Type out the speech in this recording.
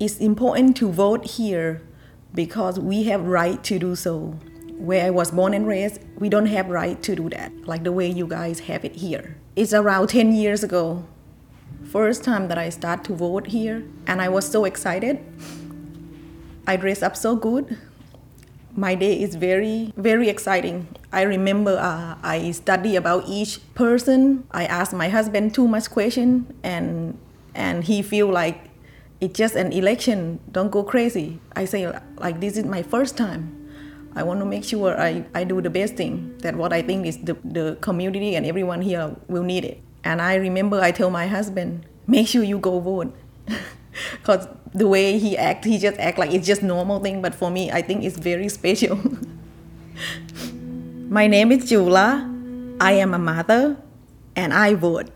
it's important to vote here because we have right to do so. Where I was born and raised, we don't have right to do that, like the way you guys have it here. It's around 10 years ago, first time that I start to vote here, and I was so excited. I dress up so good. My day is very, very exciting. I remember uh, I study about each person. I ask my husband too much question, and and he feel like it's just an election. Don't go crazy. I say like this is my first time. I want to make sure I, I do the best thing that what I think is the, the community and everyone here will need it. And I remember I tell my husband, make sure you go vote. Because the way he act, he just act like it's just normal thing. But for me, I think it's very special. my name is Jula. I am a mother and I vote.